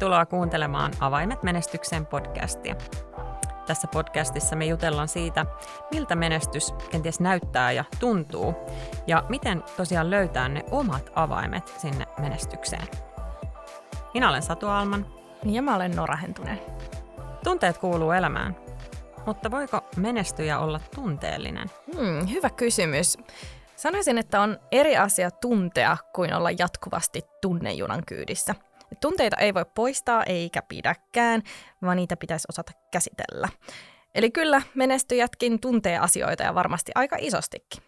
Tervetuloa kuuntelemaan Avaimet menestykseen podcastia. Tässä podcastissa me jutellaan siitä, miltä menestys kenties näyttää ja tuntuu, ja miten tosiaan löytää ne omat avaimet sinne menestykseen. Minä olen Satu Alman. Ja mä olen Nora Hentunen. Tunteet kuuluu elämään, mutta voiko menestyjä olla tunteellinen? Hmm, hyvä kysymys. Sanoisin, että on eri asia tuntea kuin olla jatkuvasti tunnejunan kyydissä – Tunteita ei voi poistaa eikä pidäkään, vaan niitä pitäisi osata käsitellä. Eli kyllä menestyjätkin tuntee asioita ja varmasti aika isostikin.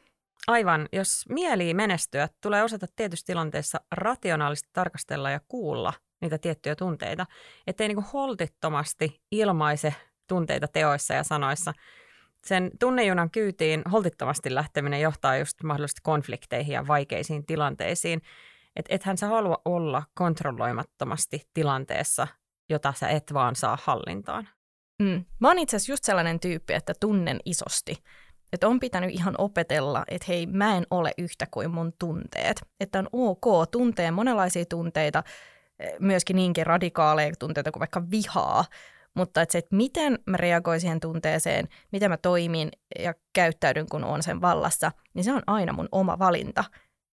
Aivan. Jos mieli menestyä, tulee osata tietysti tilanteessa rationaalisesti tarkastella ja kuulla niitä tiettyjä tunteita, ettei niin holtittomasti ilmaise tunteita teoissa ja sanoissa. Sen tunnejunan kyytiin holtittomasti lähteminen johtaa just mahdollisesti konflikteihin ja vaikeisiin tilanteisiin. Että ethän sä halua olla kontrolloimattomasti tilanteessa, jota sä et vaan saa hallintaan. Mm. Mä oon itse asiassa just sellainen tyyppi, että tunnen isosti. Että on pitänyt ihan opetella, että hei, mä en ole yhtä kuin mun tunteet. Että on ok tuntee monenlaisia tunteita, eh, myöskin niinkin radikaaleja tunteita kuin vaikka vihaa, mutta että se, että miten mä reagoin siihen tunteeseen, miten mä toimin ja käyttäydyn, kun on sen vallassa, niin se on aina mun oma valinta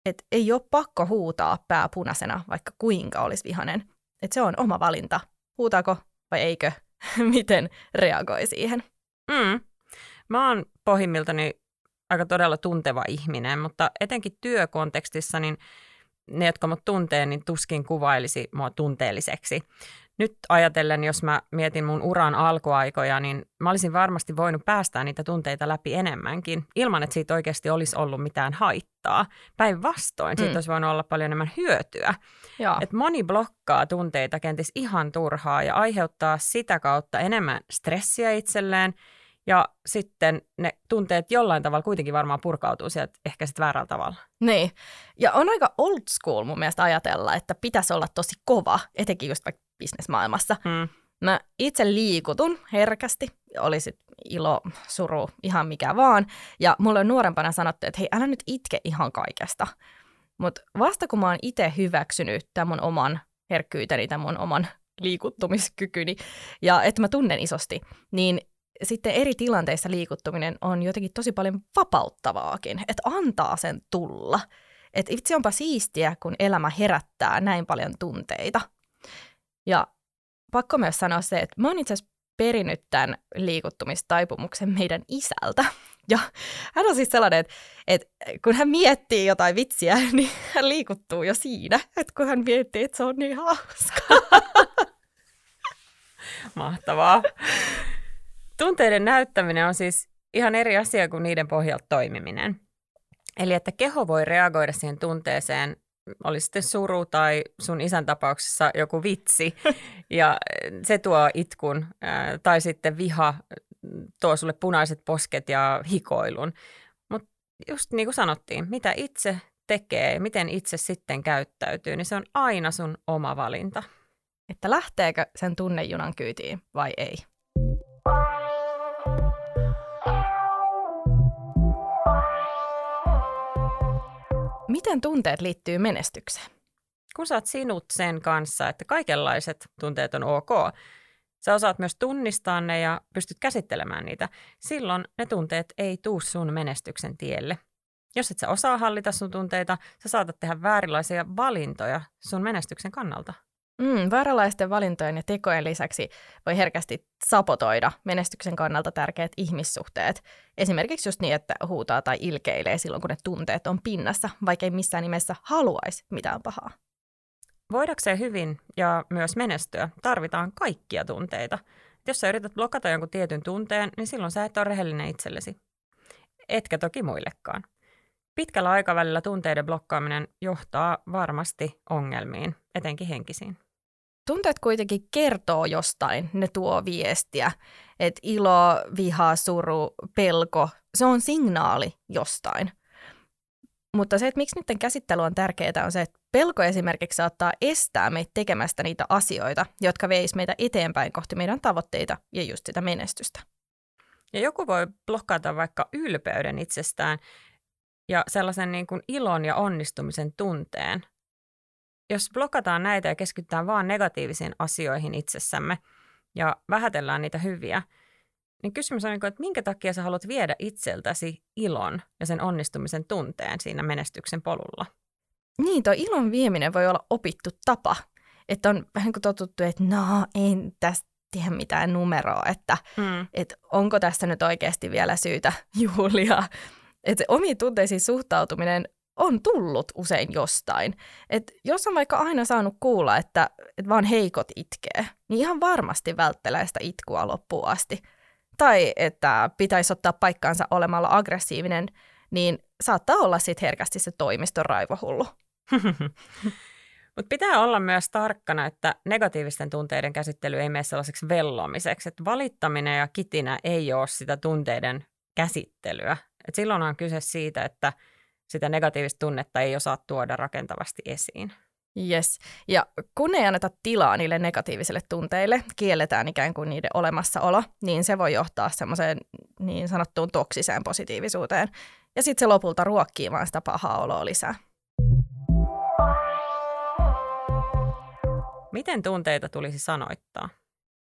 että ei ole pakko huutaa pää punaisena, vaikka kuinka olisi vihanen. Että se on oma valinta. Huutaako vai eikö? Miten reagoi siihen? Mm. Mä oon pohjimmiltani aika todella tunteva ihminen, mutta etenkin työkontekstissa niin ne, jotka mut tuntee, niin tuskin kuvailisi mua tunteelliseksi nyt ajatellen, jos mä mietin mun uran alkuaikoja, niin mä olisin varmasti voinut päästää niitä tunteita läpi enemmänkin, ilman että siitä oikeasti olisi ollut mitään haittaa. Päinvastoin, mm. siitä olisi voinut olla paljon enemmän hyötyä. Et moni blokkaa tunteita kenties ihan turhaa ja aiheuttaa sitä kautta enemmän stressiä itselleen, ja sitten ne tunteet jollain tavalla kuitenkin varmaan purkautuu sieltä ehkä sitten väärällä tavalla. Niin. Ja on aika old school mun mielestä ajatella, että pitäisi olla tosi kova, etenkin just vaikka bisnesmaailmassa. Hmm. Mä itse liikutun herkästi, oli sit ilo, suru, ihan mikä vaan. Ja mulle on nuorempana sanottu, että hei, älä nyt itke ihan kaikesta. Mutta vasta kun mä oon itse hyväksynyt tämän mun oman herkkyyteni, tämän mun oman liikuttumiskykyni, ja että mä tunnen isosti, niin sitten eri tilanteissa liikuttuminen on jotenkin tosi paljon vapauttavaakin, että antaa sen tulla. Että itse onpa siistiä, kun elämä herättää näin paljon tunteita. Ja pakko myös sanoa se, että mä oon itse asiassa perinnyt tämän liikuttumistaipumuksen meidän isältä. Ja hän on siis sellainen, että, että kun hän miettii jotain vitsiä, niin hän liikuttuu jo siinä, että kun hän miettii, että se on niin hauskaa. Mahtavaa. Tunteiden näyttäminen on siis ihan eri asia kuin niiden pohjalta toimiminen. Eli että keho voi reagoida siihen tunteeseen, oli sitten suru tai sun isän tapauksessa joku vitsi, ja se tuo itkun, tai sitten viha tuo sulle punaiset posket ja hikoilun. Mutta just niin kuin sanottiin, mitä itse tekee, miten itse sitten käyttäytyy, niin se on aina sun oma valinta. Että lähteekö sen tunnejunan kyytiin vai ei. Miten tunteet liittyy menestykseen? Kun sä oot sinut sen kanssa, että kaikenlaiset tunteet on ok, sä osaat myös tunnistaa ne ja pystyt käsittelemään niitä, silloin ne tunteet ei tuu sun menestyksen tielle. Jos et sä osaa hallita sun tunteita, sä saatat tehdä väärinlaisia valintoja sun menestyksen kannalta. Mm, vääränlaisten valintojen ja tekojen lisäksi voi herkästi sapotoida menestyksen kannalta tärkeät ihmissuhteet. Esimerkiksi just niin, että huutaa tai ilkeilee silloin, kun ne tunteet on pinnassa, vaikka ei missään nimessä haluaisi mitään pahaa. Voidakseen hyvin ja myös menestyä, tarvitaan kaikkia tunteita. Jos sä yrität blokata jonkun tietyn tunteen, niin silloin sä et ole rehellinen itsellesi. Etkä toki muillekaan. Pitkällä aikavälillä tunteiden blokkaaminen johtaa varmasti ongelmiin, etenkin henkisiin. Tunteet kuitenkin kertoo jostain, ne tuo viestiä. Että ilo, viha, suru, pelko, se on signaali jostain. Mutta se, että miksi niiden käsittely on tärkeää, on se, että pelko esimerkiksi saattaa estää meitä tekemästä niitä asioita, jotka veis meitä eteenpäin kohti meidän tavoitteita ja just sitä menestystä. Ja joku voi blokata vaikka ylpeyden itsestään ja sellaisen niin kuin ilon ja onnistumisen tunteen, jos blokataan näitä ja keskitytään vaan negatiivisiin asioihin itsessämme ja vähätellään niitä hyviä, niin kysymys on, että minkä takia sä haluat viedä itseltäsi ilon ja sen onnistumisen tunteen siinä menestyksen polulla? Niin, tuo ilon vieminen voi olla opittu tapa. Että on vähän kuin totuttu, että no, en tästä tiedä mitään numeroa, että, mm. että onko tässä nyt oikeasti vielä syytä juhlia. Että omiin tunteisiin suhtautuminen on tullut usein jostain. Et jos on vaikka aina saanut kuulla, että, että vaan heikot itkee, niin ihan varmasti välttelee sitä itkua loppuun asti. Tai että pitäisi ottaa paikkaansa olemalla aggressiivinen, niin saattaa olla sitten herkästi se toimiston raivohullu. Mutta pitää olla myös tarkkana, että negatiivisten tunteiden käsittely ei mene sellaiseksi vellomiseksi. Että valittaminen ja kitinä ei ole sitä tunteiden käsittelyä. Et silloin on kyse siitä, että sitä negatiivista tunnetta ei osaa tuoda rakentavasti esiin. Yes. Ja kun ei anneta tilaa niille negatiivisille tunteille, kielletään ikään kuin niiden olemassaolo, niin se voi johtaa semmoiseen niin sanottuun toksiseen positiivisuuteen. Ja sitten se lopulta ruokkii vaan sitä pahaa oloa lisää. Miten tunteita tulisi sanoittaa?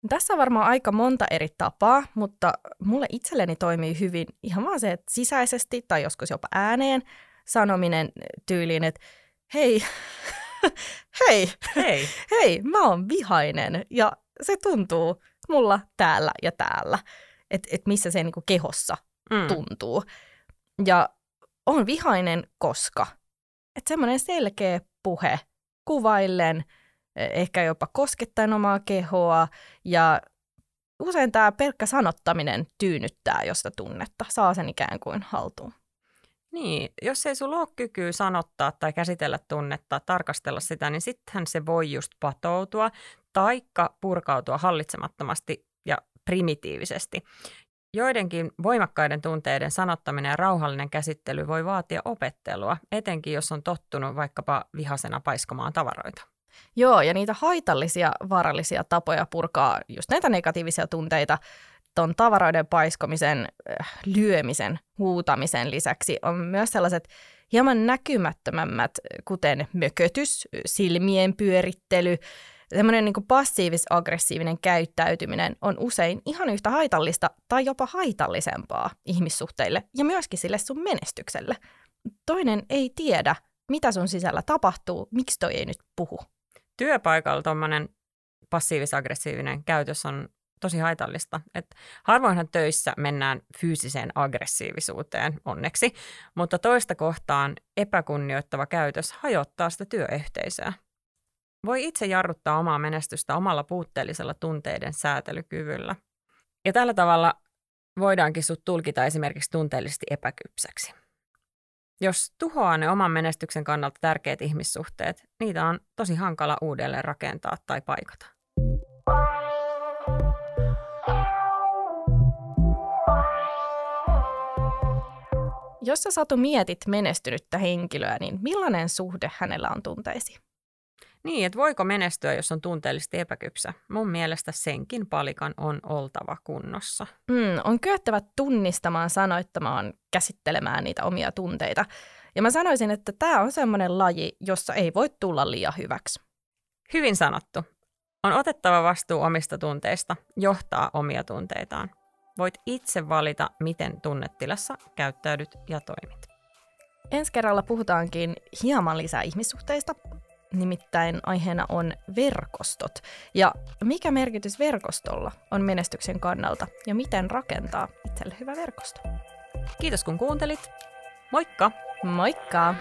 Tässä on varmaan aika monta eri tapaa, mutta mulle itselleni toimii hyvin ihan vaan se, että sisäisesti tai joskus jopa ääneen sanominen tyyliin, että hei, hei, hei, hei, mä oon vihainen ja se tuntuu mulla täällä ja täällä, että et missä se niinku kehossa mm. tuntuu. Ja on vihainen koska, että semmoinen selkeä puhe kuvaillen – ehkä jopa koskettaen omaa kehoa ja usein tämä pelkkä sanottaminen tyynyttää josta tunnetta, saa sen ikään kuin haltuun. Niin, jos ei sulla ole kykyä sanottaa tai käsitellä tunnetta, tarkastella sitä, niin sittenhän se voi just patoutua taikka purkautua hallitsemattomasti ja primitiivisesti. Joidenkin voimakkaiden tunteiden sanottaminen ja rauhallinen käsittely voi vaatia opettelua, etenkin jos on tottunut vaikkapa vihasena paiskomaan tavaroita. Joo, ja niitä haitallisia, vaarallisia tapoja purkaa just näitä negatiivisia tunteita ton tavaroiden paiskomisen, äh, lyömisen, huutamisen lisäksi on myös sellaiset hieman näkymättömämmät, kuten mökötys, silmien pyörittely, semmoinen niin passiivis-aggressiivinen käyttäytyminen on usein ihan yhtä haitallista tai jopa haitallisempaa ihmissuhteille ja myöskin sille sun menestykselle. Toinen ei tiedä, mitä sun sisällä tapahtuu, miksi toi ei nyt puhu työpaikalla tuommoinen passiivis-aggressiivinen käytös on tosi haitallista. Et harvoinhan töissä mennään fyysiseen aggressiivisuuteen onneksi, mutta toista kohtaan epäkunnioittava käytös hajottaa sitä työyhteisöä. Voi itse jarruttaa omaa menestystä omalla puutteellisella tunteiden säätelykyvyllä. Ja tällä tavalla voidaankin sut tulkita esimerkiksi tunteellisesti epäkypsäksi. Jos tuhoaa ne oman menestyksen kannalta tärkeät ihmissuhteet, niitä on tosi hankala uudelleen rakentaa tai paikata. Jos sä Satu mietit menestynyttä henkilöä, niin millainen suhde hänellä on tunteisiin? Niin, että voiko menestyä, jos on tunteellisesti epäkypsä? Mun mielestä senkin palikan on oltava kunnossa. Mm, on kyettävä tunnistamaan, sanoittamaan, käsittelemään niitä omia tunteita. Ja mä sanoisin, että tämä on semmoinen laji, jossa ei voi tulla liian hyväksi. Hyvin sanottu. On otettava vastuu omista tunteista, johtaa omia tunteitaan. Voit itse valita, miten tunnetilassa käyttäydyt ja toimit. Ensi kerralla puhutaankin hieman lisää ihmissuhteista, Nimittäin aiheena on verkostot. Ja mikä merkitys verkostolla on menestyksen kannalta ja miten rakentaa itselle hyvä verkosto? Kiitos kun kuuntelit. Moikka! Moikka!